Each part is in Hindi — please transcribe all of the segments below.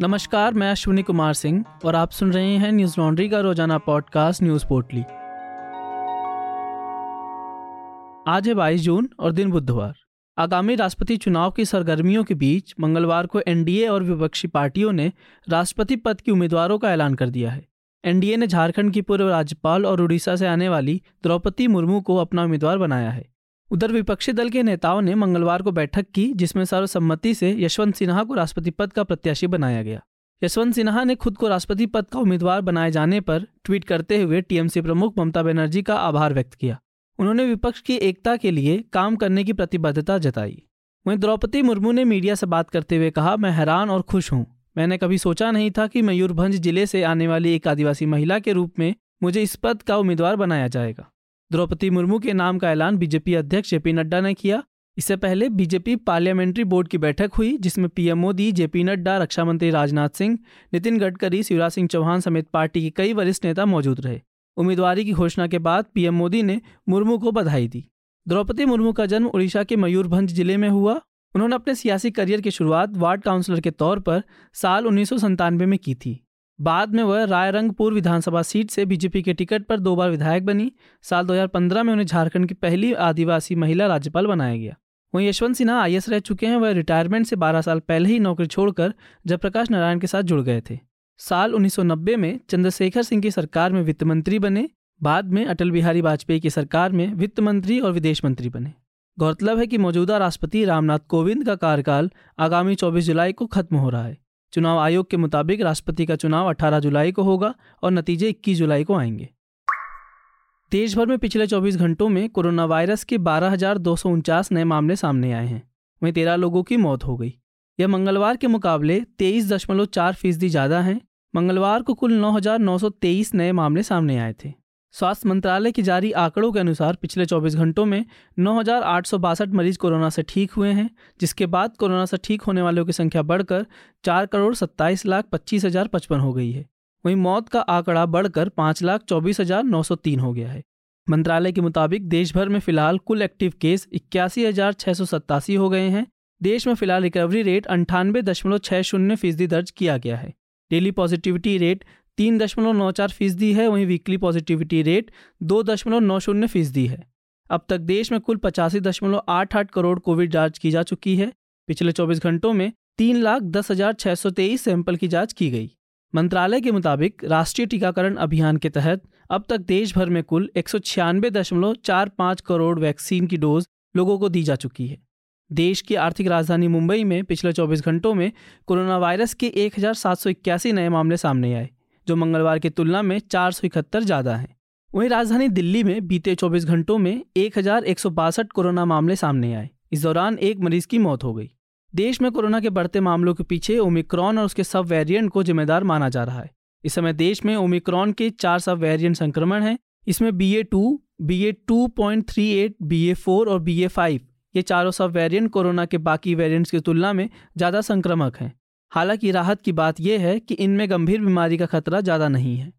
नमस्कार, मैं अश्विनी कुमार सिंह और आप सुन रहे हैं न्यूज़ लॉन्ड्री का रोज़ाना पॉडकास्ट न्यूज़ पोर्टली। आज है बाईस जून और दिन बुधवार। आगामी राष्ट्रपति चुनाव की सरगर्मियों के बीच मंगलवार को एनडीए और विपक्षी पार्टियों ने राष्ट्रपति पद के उम्मीदवारों का ऐलान कर दिया है। एनडीए ने झारखंड की पूर्व राज्यपाल और उड़ीसा से आने वाली द्रौपदी मुर्मू को अपना उम्मीदवार बनाया है। उधर विपक्षी दल के नेताओं ने मंगलवार को बैठक की, जिसमें सर्वसम्मति से यशवंत सिन्हा को राष्ट्रपति पद का प्रत्याशी बनाया गया। यशवंत सिन्हा ने खुद को राष्ट्रपति पद का उम्मीदवार बनाए जाने पर ट्वीट करते हुए टीएमसी प्रमुख ममता बनर्जी का आभार व्यक्त किया। उन्होंने विपक्ष की एकता के लिए काम करने की प्रतिबद्धता जताई। वहीं द्रौपदी मुर्मू ने मीडिया से बात करते हुए कहा, मैं हैरान और खुश हूँ। मैंने कभी सोचा नहीं था कि मयूरभंज ज़िले से आने वाली एक आदिवासी महिला के रूप में मुझे इस पद का उम्मीदवार बनाया जाएगा। द्रौपदी मुर्मू के नाम का ऐलान बीजेपी अध्यक्ष जेपी नड्डा ने किया। इससे पहले बीजेपी पार्लियामेंट्री बोर्ड की बैठक हुई, जिसमें पीएम मोदी, जेपी नड्डा रक्षा मंत्री राजनाथ सिंह, नितिन गडकरी, शिवराज सिंह चौहान समेत पार्टी के कई वरिष्ठ नेता मौजूद रहे। उम्मीदवारी की घोषणा के बाद पीएम मोदी ने मुर्मू को बधाई दी। द्रौपदी मुर्मू का जन्म उड़ीसा के मयूरभंज ज़िले में हुआ। उन्होंने अपने सियासी करियर की शुरुआत वार्ड काउंसलर के तौर पर साल उन्नीस में की थी। बाद में वह रायरंगपुर विधानसभा सीट से बीजेपी के टिकट पर दो बार विधायक बनी। साल 2015 में उन्हें झारखंड की पहली आदिवासी महिला राज्यपाल बनाया गया। वहीं यशवंत सिन्हा आई रह चुके हैं। वह रिटायरमेंट से 12 साल पहले ही नौकरी छोड़कर जयप्रकाश नारायण के साथ जुड़ गए थे। साल 1990 में चंद्रशेखर सिंह की सरकार में वित्त मंत्री बने। बाद में अटल बिहारी वाजपेयी की सरकार में वित्त मंत्री और विदेश मंत्री बने। गौरतलब है कि मौजूदा राष्ट्रपति रामनाथ कोविंद का कार्यकाल आगामी 24 जुलाई को खत्म हो रहा है। चुनाव आयोग के मुताबिक राष्ट्रपति का चुनाव 18 जुलाई को होगा और नतीजे 21 जुलाई को आएँगे। देश भर में पिछले 24 घंटों में कोरोना वायरस के बारह नए मामले सामने आए हैं। वहीं तेरह लोगों की मौत हो गई। यह मंगलवार के मुकाबले तेईस दशमलव चार फ़ीसदी ज़्यादा है। मंगलवार को कुल नौ हज़ार नौ सौ तेईस नए मामले सामने आए थे। स्वास्थ्य मंत्रालय की जारी आंकड़ों के अनुसार पिछले 24 घंटों में नौ हज़ार आठ सौ बासठ मरीज़ कोरोना से ठीक हुए हैं, जिसके बाद कोरोना से ठीक होने वालों की संख्या बढ़कर चार करोड़ सत्ताईस लाख पच्चीस हज़ार पचपन हो गई है। वहीं मौत का आंकड़ा बढ़कर पाँच लाख चौबीस हज़ार नौ सौ तीन हो गया है। मंत्रालय के मुताबिक देश भर में फ़िलहाल कुल एक्टिव केस इक्यासी हज़ार छह सौ सत्तासी हो गए हैं। देश में फ़िलहाल रिकवरी रेट अंठानवे दशमलव छह शून्य फ़ीसदी दर्ज किया गया है। डेली पॉजिटिविटी रेट तीन दशमलव नौ चार फ़ीसदी है, वहीं वीकली पॉजिटिविटी रेट दो दशमलव नौ शून्य फ़ीसदी है। अब तक देश में कुल पचासी दशमलव आठ आठ करोड़ कोविड जाँच की जा चुकी है। पिछले चौबीस घंटों में तीन लाख दस हज़ार छह सौ तेईस सैंपल की जाँच की गई। मंत्रालय के मुताबिक राष्ट्रीय टीकाकरण अभियान के तहत अब तक देश भर में कुल एक सौ छियानवे दशमलव चार पाँच करोड़ वैक्सीन की डोज लोगों को दी जा चुकी है। देश की आर्थिक राजधानी मुंबई में पिछले 24 घंटों में कोरोना वायरस के एक हज़ार सात सौ इक्यासी नए मामले सामने आए। जो मंगलवार की तुलना में चार सौ इकहत्तर ज़्यादा है। वहीं राजधानी दिल्ली में बीते 24 घंटों में एक हज़ार एक सौ बासठ कोरोना मामले सामने आए। इस दौरान एक मरीज़ की मौत हो गई। देश में कोरोना के बढ़ते मामलों के पीछे ओमिक्रॉन और उसके सब वेरिएंट को जिम्मेदार माना जा रहा है। इस समय देश में ओमिक्रॉन के चार सब वेरिएंट संक्रमण हैं। इसमें B A two, B A two point three eight, B A four और बी ए फाइव, ये चारों सब वेरिएंट कोरोना के बाकी वेरिएंट्स की तुलना में ज़्यादा संक्रमक हैं। हालाँकि राहत की बात यह है कि इनमें गंभीर बीमारी का खतरा ज़्यादा नहीं है।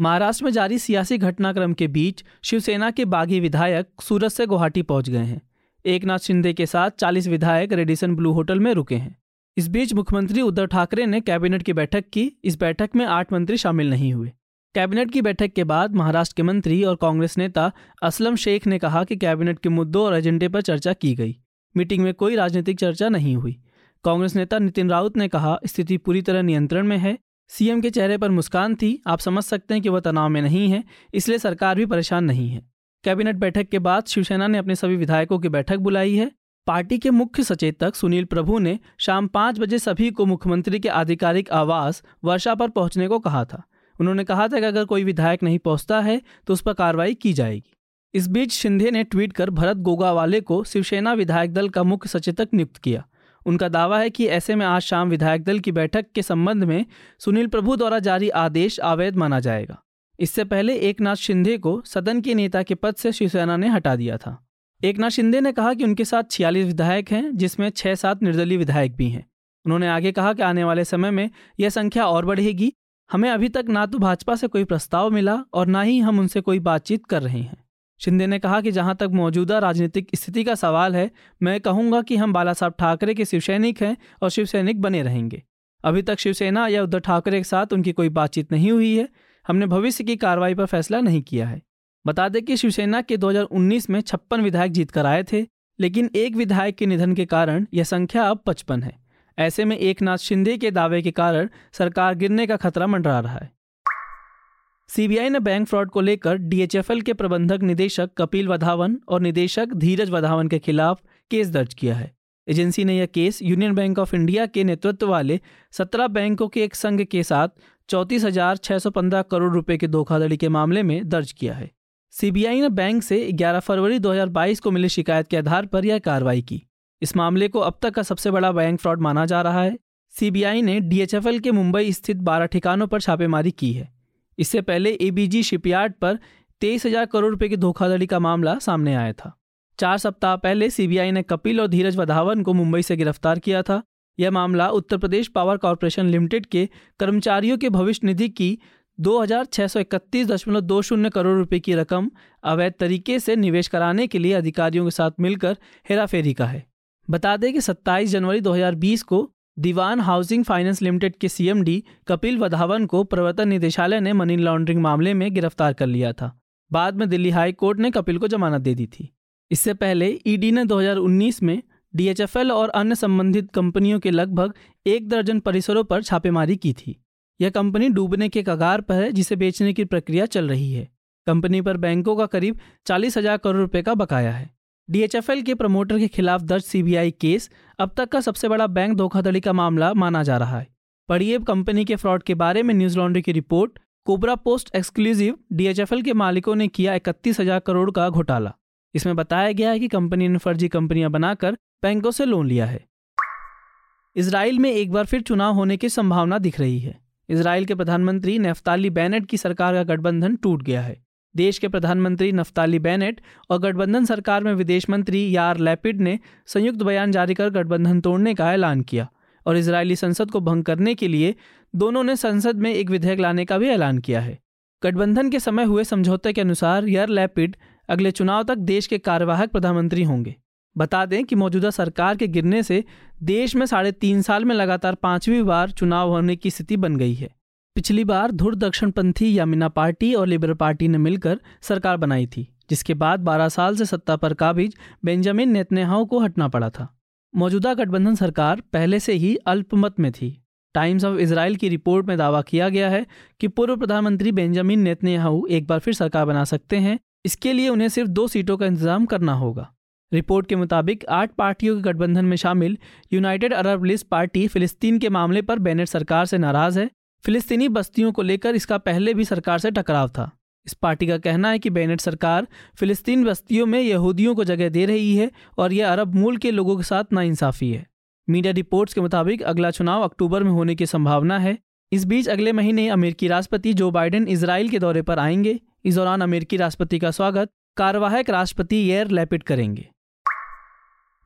महाराष्ट्र में जारी सियासी घटनाक्रम के बीच शिवसेना के बागी विधायक सूरत से गुवाहाटी पहुँच गए हैं। एक नाथ शिंदे के साथ 40 विधायक रेडिसन ब्लू होटल में रुके हैं। इस बीच मुख्यमंत्री उद्धव ठाकरे ने कैबिनेट की बैठक की। इस बैठक में आठ मंत्री शामिल नहीं हुए। कैबिनेट की बैठक के बाद महाराष्ट्र के मंत्री और कांग्रेस नेता असलम शेख ने कहा कि कैबिनेट के मुद्दों और एजेंडे पर चर्चा की गई। मीटिंग में कोई राजनीतिक चर्चा नहीं हुई। कांग्रेस नेता नितिन राउत ने कहा, स्थिति पूरी तरह नियंत्रण में है। सीएम के चेहरे पर मुस्कान थी। आप समझ सकते हैं कि वह तनाव में नहीं है, इसलिए सरकार भी परेशान नहीं है। कैबिनेट बैठक के बाद शिवसेना ने अपने सभी विधायकों की बैठक बुलाई है। पार्टी के मुख्य सचेतक सुनील प्रभु ने शाम पाँच बजे सभी को मुख्यमंत्री के आधिकारिक आवास वर्षा पर पहुँचने को कहा था। उन्होंने कहा था कि अगर कोई विधायक नहीं पहुँचता है तो उस पर कार्रवाई की जाएगी। इस बीच शिंदे ने ट्वीट कर भरत गोगावाले को शिवसेना विधायक दल का मुख्य सचेतक नियुक्त किया। उनका दावा है कि ऐसे में आज शाम विधायक दल की बैठक के संबंध में सुनील प्रभु द्वारा जारी आदेश अवैध माना जाएगा। इससे पहले एक नाथ शिंदे को सदन के नेता के पद से शिवसेना ने हटा दिया था। एक नाथ शिंदे ने कहा कि उनके साथ छियालीस विधायक हैं, जिसमें छह सात निर्दलीय विधायक भी हैं। उन्होंने आगे कहा कि आने वाले समय में यह संख्या और बढ़ेगी। हमें अभी तक ना तो भाजपा से कोई प्रस्ताव मिला और ना ही हम उनसे कोई बातचीत कर रहे हैं। शिंदे ने कहा कि जहाँ तक मौजूदा राजनीतिक स्थिति का सवाल है, मैं कहूँगा कि हम बाला साहब ठाकरे के शिवसैनिक हैं और शिवसैनिक बने रहेंगे। अभी तक शिवसेना या उद्धव ठाकरे के साथ उनकी कोई बातचीत नहीं हुई है। हमने भविष्य की कार्रवाई पर फैसला नहीं किया है। बता दें कि शिवसेना के 2019 में छप्पन विधायक जीत कर आए थे, लेकिन एक विधायक के निधन के कारण यह संख्या अब पचपन है। ऐसे में एक नाथ शिंदे के दावे के कारण सरकार गिरने का खतरा मंडरा रहा है। सीबीआई ने बैंक फ्रॉड को लेकर डीएचएफएल के प्रबंधक निदेशक कपिल वधावन और निदेशक धीरज वधावन के खिलाफ केस दर्ज किया है। एजेंसी ने यह case union bank of India के नेतृत्व वाले सत्रह बैंकों के एक संघ के साथ चौंतीस हज़ार छह सौ पंद्रह करोड़ रुपए के धोखाधड़ी के मामले में दर्ज किया है। सीबीआई ने बैंक से 11 फरवरी 2022 को मिली शिकायत के आधार पर यह कार्रवाई की। इस मामले को अब तक का सबसे बड़ा बैंक फ्रॉड माना जा रहा है। सीबीआई ने डीएचएफएल के मुंबई स्थित 12 ठिकानों पर छापेमारी की है। इससे पहले एबीजी शिपयार्ड पर तेईस हज़ार करोड़ रुपए की धोखाधड़ी का मामला सामने आया था। चार सप्ताह पहले सीबीआई ने कपिल और धीरज वधावन को मुंबई से गिरफ़्तार किया था। यह मामला Uttar Pradesh power corporation limited के कर्मचारियों के भविष्य निधि की दो करोड़ रुपए की रकम अवैध तरीके से निवेश कराने के लिए अधिकारियों के साथ मिलकर हेराफेरी का है। बता दें कि 27 जनवरी 2020 को दीवान हाउसिंग फाइनेंस लिमिटेड के सीएमडी कपिल वधावन को प्रवर्तन निदेशालय ने मनी लॉन्ड्रिंग मामले में गिरफ़्तार कर लिया था। बाद में दिल्ली हाई कोर्ट ने कपिल को जमानत दे दी थी। इससे पहले ईडी ने 2019 में डीएचएफएल और अन्य संबंधित कंपनियों के लगभग एक दर्जन परिसरों पर छापेमारी की थी। यह कंपनी डूबने के कगार पर है, जिसे बेचने की प्रक्रिया चल रही है। कंपनी पर बैंकों का करीब चालीस हज़ार करोड़ रुपये का बकाया है। डीएचएफएल के प्रमोटर के खिलाफ दर्ज सीबीआई केस अब तक का सबसे बड़ा बैंक धोखाधड़ी का मामला माना जा रहा है। पढ़िए कंपनी के फ्रॉड के बारे में न्यूज़ लॉन्ड्री की report, Cobrapost exclusive DHFL के मालिकों ने किया इकतीस हज़ार करोड़ का घोटाला। इसमें बताया गया है कि कंपनी ने फर्जी कंपनियाँ बनाकर बैंकों से लोन लिया है। इसराइल में एक बार फिर चुनाव होने की संभावना दिख रही है। इसराइल के प्रधानमंत्री नफ्ताली बैनेट की सरकार का गठबंधन टूट गया है। देश के प्रधानमंत्री नफ्ताली बैनेट और गठबंधन सरकार में विदेश मंत्री यार लैपिड ने संयुक्त बयान जारी कर गठबंधन तोड़ने का ऐलान किया और इसराइली संसद को भंग करने के लिए दोनों ने संसद में एक विधेयक लाने का भी ऐलान किया है। गठबंधन के समय हुए समझौते के अनुसार यार लैपिड अगले चुनाव तक देश के कार्यवाहक प्रधानमंत्री होंगे। बता दें कि मौजूदा सरकार के गिरने से देश में साढ़े तीन साल में लगातार पांचवी बार चुनाव होने की स्थिति बन गई है। पिछली बार धुर दक्षिणपंथी यामिना पार्टी और लिबरल पार्टी ने मिलकर सरकार बनाई थी, जिसके बाद 12 साल से सत्ता पर काबिज बेंजामिन नेतन्याहू को हटना पड़ा था। मौजूदा गठबंधन सरकार पहले से ही अल्पमत में थी। टाइम्स ऑफ़ इसराइल की रिपोर्ट में दावा किया गया है कि पूर्व प्रधानमंत्री बेंजामिन नेतन्याहू एक बार फिर सरकार बना सकते हैं, इसके लिए उन्हें सिर्फ़ दो सीटों का इंतज़ाम करना होगा। रिपोर्ट के मुताबिक आठ पार्टियों के गठबंधन में शामिल यूनाइटेड अरब लिस्ट पार्टी फिलिस्तीन के मामले पर बेनेट सरकार से नाराज़ है फिलिस्तीनी बस्तियों को लेकर इसका पहले भी सरकार से टकराव था। इस पार्टी का कहना है कि बेनेट सरकार फिलिस्तीन बस्तियों में यहूदियों को जगह दे रही है और यह अरब मूल के लोगों के साथ नाइंसाफ़ी है। मीडिया रिपोर्ट्स के मुताबिक अगला चुनाव अक्टूबर में होने की संभावना है। इस बीच अगले महीने अमेरिकी राष्ट्रपति जो बाइडेन इसराइल के दौरे पर आएँगे, इस दौरान अमेरिकी राष्ट्रपति का स्वागत कार्यवाहक राष्ट्रपति येर लैपिड करेंगे।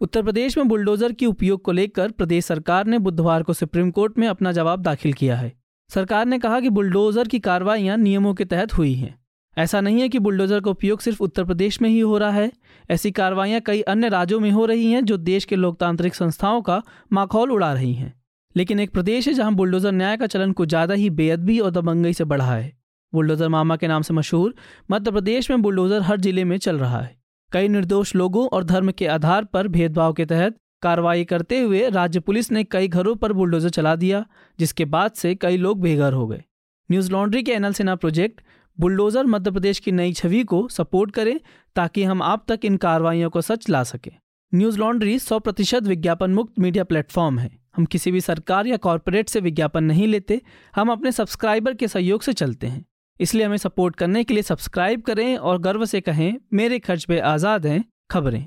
उत्तर प्रदेश में बुलडोजर के उपयोग को लेकर प्रदेश सरकार ने बुधवार को सुप्रीम कोर्ट में अपना जवाब दाखिल किया है। सरकार ने कहा कि बुलडोजर की कार्रवाइयाँ नियमों के तहत हुई हैं। ऐसा नहीं है कि बुलडोजर का उपयोग सिर्फ़ उत्तर प्रदेश में ही हो रहा है। ऐसी कार्रवाइयाँ कई अन्य राज्यों में हो रही हैं जो देश के लोकतांत्रिक संस्थाओं का माखौल उड़ा रही हैं। लेकिन एक प्रदेश है जहाँ बुलडोजर न्याय का चलन कुछ ज़्यादा ही बेअदबी और दबंगई से बढ़ा है। बुलडोजर मामा के नाम से मशहूर मध्य प्रदेश में बुलडोजर हर ज़िले में चल रहा है। कई निर्दोष लोगों और धर्म के आधार पर भेदभाव के तहत कार्रवाई करते हुए राज्य पुलिस ने कई घरों पर बुलडोजर चला दिया, जिसके बाद से कई लोग बेघर हो गए। न्यूज़ लॉन्ड्री के NL Sena project, bulldozer Madhya Pradesh की नई छवि को सपोर्ट करें, ताकि हम आप तक इन कार्रवाइयों को सच ला सके। न्यूज़ लॉन्ड्री सौ प्रतिशत विज्ञापन मुक्त मीडिया प्लेटफॉर्म है। हम किसी भी सरकार या कॉरपोरेट से विज्ञापन नहीं लेते, हम अपने सब्सक्राइबर के सहयोग से चलते हैं। इसलिए हमें सपोर्ट करने के लिए सब्सक्राइब करें और गर्व से कहें, मेरे खर्च पे आज़ाद हैं, खबरें।